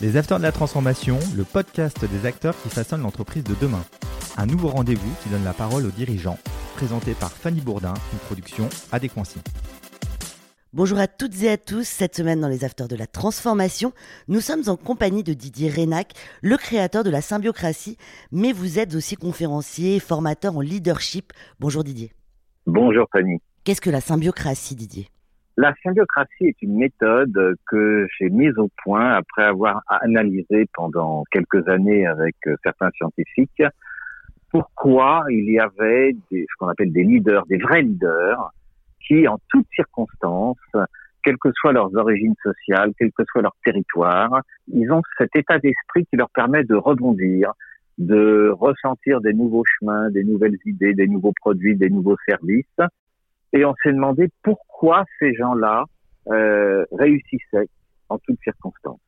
Les Acteurs de la Transformation, le podcast des acteurs qui façonnent l'entreprise de demain. Un nouveau rendez-vous qui donne la parole aux dirigeants, présenté par Fanny Bourdin, une production Adéquancy. Bonjour à toutes et à tous. Cette semaine dans les Afters de la Transformation, nous sommes en compagnie de Didier Renac, le créateur de la symbiocratie, mais vous êtes aussi conférencier et formateur en leadership. Bonjour Didier. Bonjour Fanny. Qu'est-ce que la symbiocratie, Didier? La symbiocratie est une méthode que j'ai mise au point après avoir analysé pendant quelques années avec euh, certains scientifiques pourquoi il y avait des, ce qu'on appelle des leaders, des vrais leaders, qui en toutes circonstances, quelles que soient leurs origines sociales, quel que soit leur territoire, ils ont cet état d'esprit qui leur permet de rebondir, de ressentir des nouveaux chemins, des nouvelles idées, des nouveaux produits, des nouveaux services, et on s'est demandé pourquoi ces gens-là euh, réussissaient en toutes circonstances.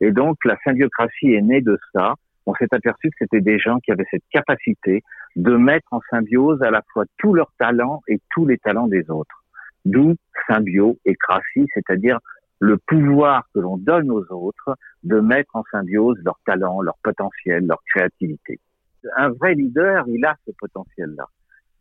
Et donc la symbiocratie est née de ça. On s'est aperçu que c'était des gens qui avaient cette capacité de mettre en symbiose à la fois tous leurs talents et tous les talents des autres. D'où symbio et cratie, c'est-à-dire le pouvoir que l'on donne aux autres de mettre en symbiose leurs talents, leur potentiel, leur créativité. Un vrai leader, il a ce potentiel-là.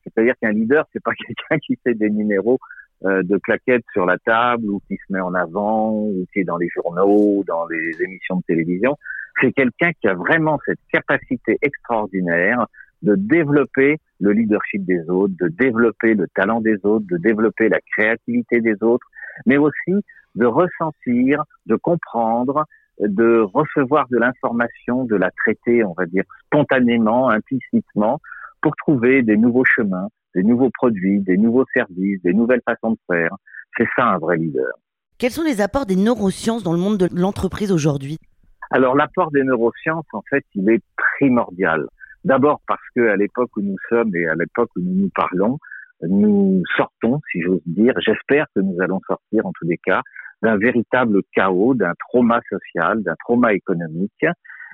C'est-à-dire qu'un leader, c'est pas quelqu'un qui fait des numéros euh, de claquettes sur la table ou qui se met en avant ou qui est dans les journaux, dans les émissions de télévision. C'est quelqu'un qui a vraiment cette capacité extraordinaire de développer le leadership des autres, de développer le talent des autres, de développer la créativité des autres, mais aussi de ressentir, de comprendre, de recevoir de l'information, de la traiter, on va dire, spontanément, implicitement, pour trouver des nouveaux chemins, des nouveaux produits, des nouveaux services, des nouvelles façons de faire. C'est ça un vrai leader. Quels sont les apports des neurosciences dans le monde de l'entreprise aujourd'hui? Alors l'apport des neurosciences, en fait, il est primordial. D'abord parce que à l'époque où nous sommes et à l'époque où nous nous parlons, nous sortons, si j'ose dire, j'espère que nous allons sortir en tous les cas, d'un véritable chaos, d'un trauma social, d'un trauma économique.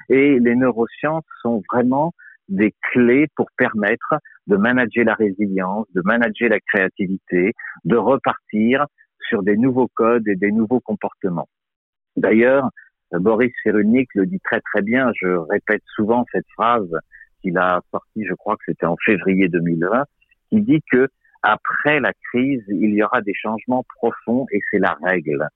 Et les neurosciences sont vraiment des clés pour permettre de manager la résilience, de manager la créativité, de repartir sur des nouveaux codes et des nouveaux comportements. D'ailleurs, Boris Cyrulnik le dit très très bien, je répète souvent cette phrase qu'il a sortie, je crois que c'était en février 2020, qui dit que après la crise, il y aura des changements profonds et c'est la règle.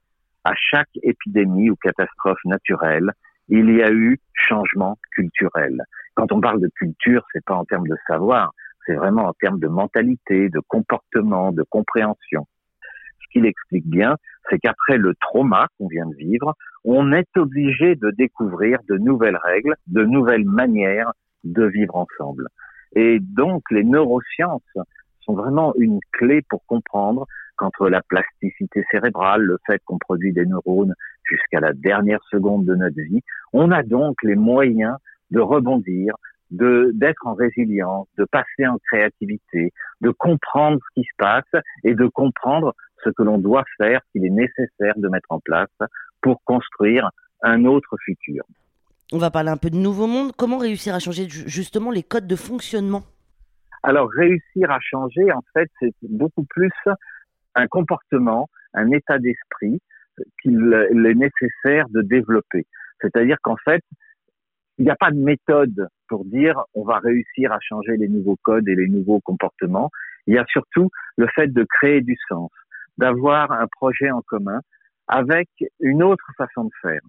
À chaque épidémie ou catastrophe naturelle, il y a eu changement culturel. Quand on parle de culture, c'est pas en termes de savoir, c'est vraiment en termes de mentalité, de comportement, de compréhension. Ce qu'il explique bien, c'est qu'après le trauma qu'on vient de vivre, on est obligé de découvrir de nouvelles règles, de nouvelles manières de vivre ensemble. Et donc, les neurosciences sont vraiment une clé pour comprendre qu'entre la plasticité cérébrale, le fait qu'on produit des neurones jusqu'à la dernière seconde de notre vie, on a donc les moyens de rebondir, de d'être en résilience, de passer en créativité, de comprendre ce qui se passe et de comprendre ce que l'on doit faire, qu'il est nécessaire de mettre en place pour construire un autre futur. On va parler un peu de nouveau monde. Comment réussir à changer justement les codes de fonctionnement? Alors réussir à changer, en fait, c'est beaucoup plus un comportement, un état d'esprit qu'il est nécessaire de développer. C'est-à-dire qu'en fait, il n'y a pas de méthode pour dire on va réussir à changer les nouveaux codes et les nouveaux comportements. Il y a surtout le fait de créer du sens, d'avoir un projet en commun avec une autre façon de faire.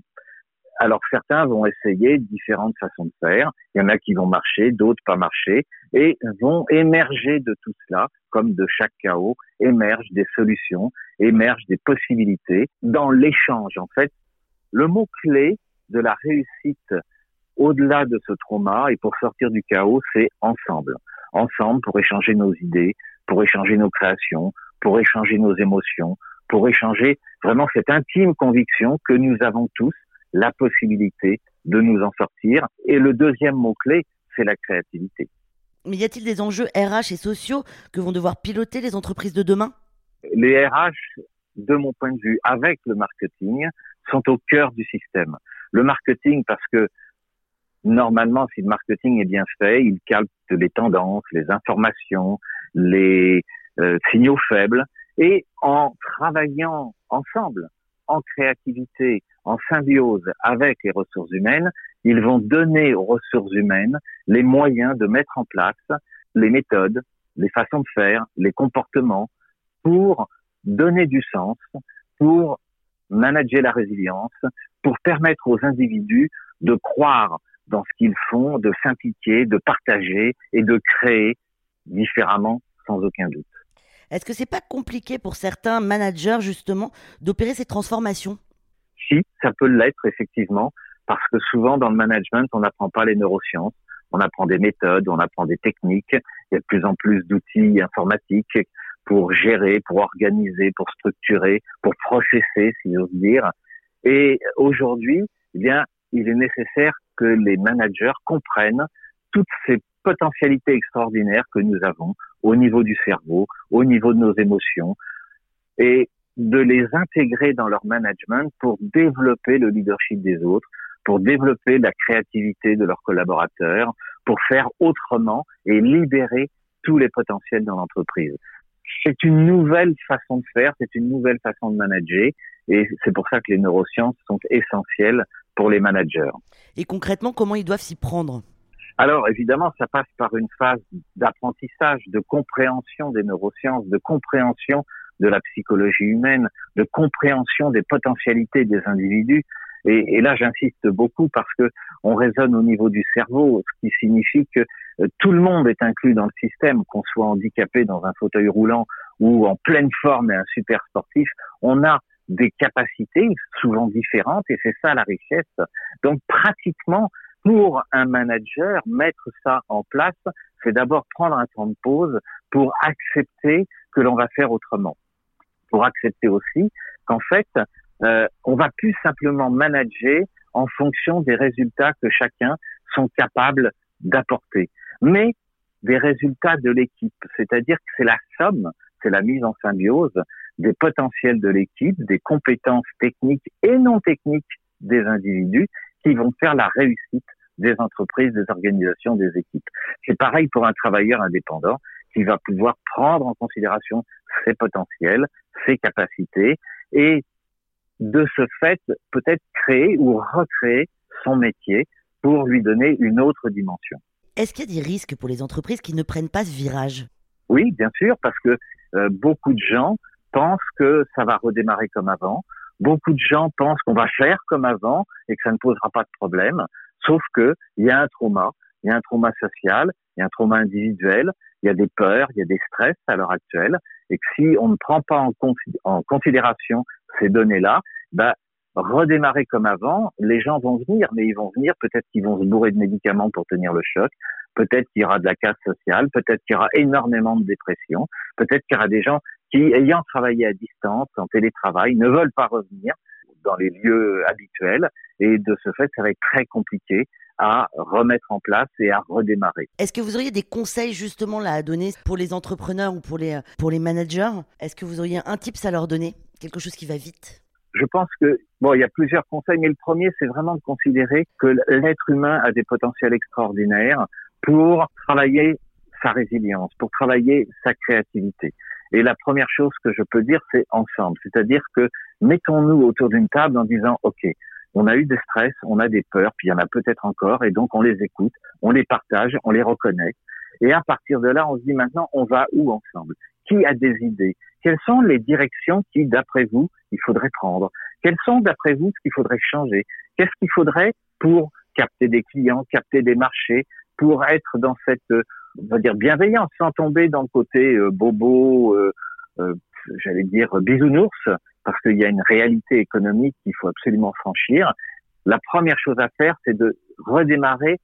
Alors certains vont essayer différentes façons de faire. Il y en a qui vont marcher, d'autres pas marcher, et vont émerger de tout cela, comme de chaque chaos, émergent des solutions, émergent des possibilités dans l'échange. En fait, le mot clé de la réussite au-delà de ce trauma et pour sortir du chaos, c'est ensemble. Ensemble pour échanger nos idées, pour échanger nos créations, pour échanger nos émotions, pour échanger vraiment cette intime conviction que nous avons tous la possibilité de nous en sortir. Et le deuxième mot-clé, c'est la créativité. Mais y a-t-il des enjeux RH et sociaux que vont devoir piloter les entreprises de demain? Les RH, de mon point de vue, avec le marketing, sont au cœur du système. Le marketing, parce que normalement, si le marketing est bien fait, il calque les tendances, les informations, les euh, signaux faibles, et en travaillant ensemble, en créativité, en symbiose avec les ressources humaines, ils vont donner aux ressources humaines les moyens de mettre en place les méthodes, les façons de faire, les comportements pour donner du sens, pour manager la résilience, pour permettre aux individus de croire dans ce qu'ils font, de s'impliquer, de partager et de créer différemment sans aucun doute. Est-ce que c'est pas compliqué pour certains managers justement d'opérer ces transformations? Si, ça peut l'être effectivement, parce que souvent dans le management, on n'apprend pas les neurosciences, on apprend des méthodes, on apprend des techniques, il y a de plus en plus d'outils informatiques pour gérer, pour organiser, pour structurer, pour processer, si j'ose dire. Et aujourd'hui, eh bien, il est nécessaire que les managers comprennent toutes ces potentialités extraordinaires que nous avons au niveau du cerveau, au niveau de nos émotions, et de les intégrer dans leur management pour développer le leadership des autres, pour développer la créativité de leurs collaborateurs, pour faire autrement et libérer tous les potentiels dans l'entreprise. C'est une nouvelle façon de faire, c'est une nouvelle façon de manager, et c'est pour ça que les neurosciences sont essentielles pour les managers. Et concrètement, comment ils doivent s'y prendre? Alors évidemment, ça passe par une phase d'apprentissage, de compréhension des neurosciences, de compréhension de la psychologie humaine, de compréhension des potentialités des individus. Et, là, j'insiste beaucoup parce que on raisonne au niveau du cerveau, ce qui signifie que euh, tout le monde est inclus dans le système, qu'on soit handicapé dans un fauteuil roulant ou en pleine forme et un super sportif. On a des capacités souvent différentes et c'est ça la richesse. Donc pratiquement, pour un manager, mettre ça en place, c'est d'abord prendre un temps de pause pour accepter que l'on va faire autrement. Pour accepter aussi qu'en fait, euh, on va plus simplement manager en fonction des résultats que chacun sont capables d'apporter, mais des résultats de l'équipe. C'est-à-dire que c'est la somme, c'est la mise en symbiose des potentiels de l'équipe, des compétences techniques et non techniques des individus qui vont faire la réussite des entreprises, des organisations, des équipes. C'est pareil pour un travailleur indépendant qui va pouvoir prendre en considération ses potentiels, ses capacités et de ce fait peut-être créer ou recréer son métier pour lui donner une autre dimension. Est-ce qu'il y a des risques pour les entreprises qui ne prennent pas ce virage? Oui, bien sûr, parce que euh, beaucoup de gens pensent que ça va redémarrer comme avant. Beaucoup de gens pensent qu'on va faire comme avant et que ça ne posera pas de problème. Sauf que il y a un trauma, il y a un trauma social, il y a un trauma individuel, il y a des peurs, il y a des stress à l'heure actuelle, et que si on ne prend pas en, en considération ces données-là, bah, redémarrer comme avant, les gens vont venir, mais ils vont venir, peut-être qu'ils vont se bourrer de médicaments pour tenir le choc, peut-être qu'il y aura de la casse sociale, peut-être qu'il y aura énormément de dépression, peut-être qu'il y aura des gens qui, ayant travaillé à distance, en télétravail, ne veulent pas revenir dans les lieux habituels, et de ce fait, ça va être très compliqué à remettre en place et à redémarrer. Est-ce que vous auriez des conseils justement là à donner pour les entrepreneurs ou pour les, pour les managers? Est-ce que vous auriez un tips à leur donner? Quelque chose qui va vite? Je pense que bon, il y a plusieurs conseils, mais le premier, c'est vraiment de considérer que l'être humain a des potentiels extraordinaires pour travailler sa résilience, pour travailler sa créativité. Et la première chose que je peux dire, c'est ensemble. C'est-à-dire que mettons-nous autour d'une table en disant, OK, on a eu des stress, on a des peurs, puis il y en a peut-être encore, et donc on les écoute, on les partage, on les reconnaît. Et à partir de là, on se dit maintenant, on va où ensemble? Qui a des idées? Quelles sont les directions qui, d'après vous, il faudrait prendre? Quelles sont, d'après vous, ce qu'il faudrait changer? Qu'est-ce qu'il faudrait pour capter des clients, capter des marchés, pour être dans cette, euh, on va dire, bienveillance, sans tomber dans le côté euh, bobo, euh, euh, j'allais dire bisounours, parce qu'il y a une réalité économique qu'il faut absolument franchir. La première chose à faire, c'est de redémarrer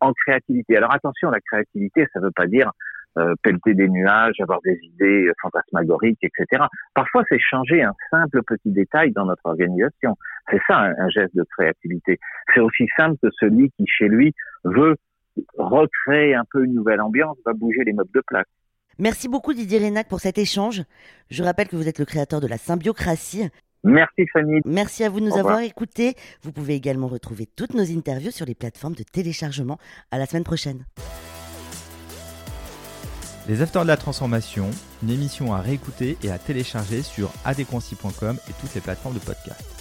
en créativité. Alors attention, la créativité, ça ne veut pas dire euh, pelleter des nuages, avoir des idées fantasmagoriques, etc. Parfois, c'est changer un simple petit détail dans notre organisation. C'est ça un, geste de créativité. C'est aussi simple que celui qui, chez lui, veut recréer un peu une nouvelle ambiance, va bouger les meubles de place. Merci beaucoup Didier Rénac pour cet échange. Je rappelle que vous êtes le créateur de la symbiocratie. Merci Fanny. Merci à vous de nous avoir écoutés. Vous pouvez également retrouver toutes nos interviews sur les plateformes de téléchargement. À la semaine prochaine. Les Afters de la Transformation, une émission à réécouter et à télécharger sur adéquancy.com et toutes les plateformes de podcast.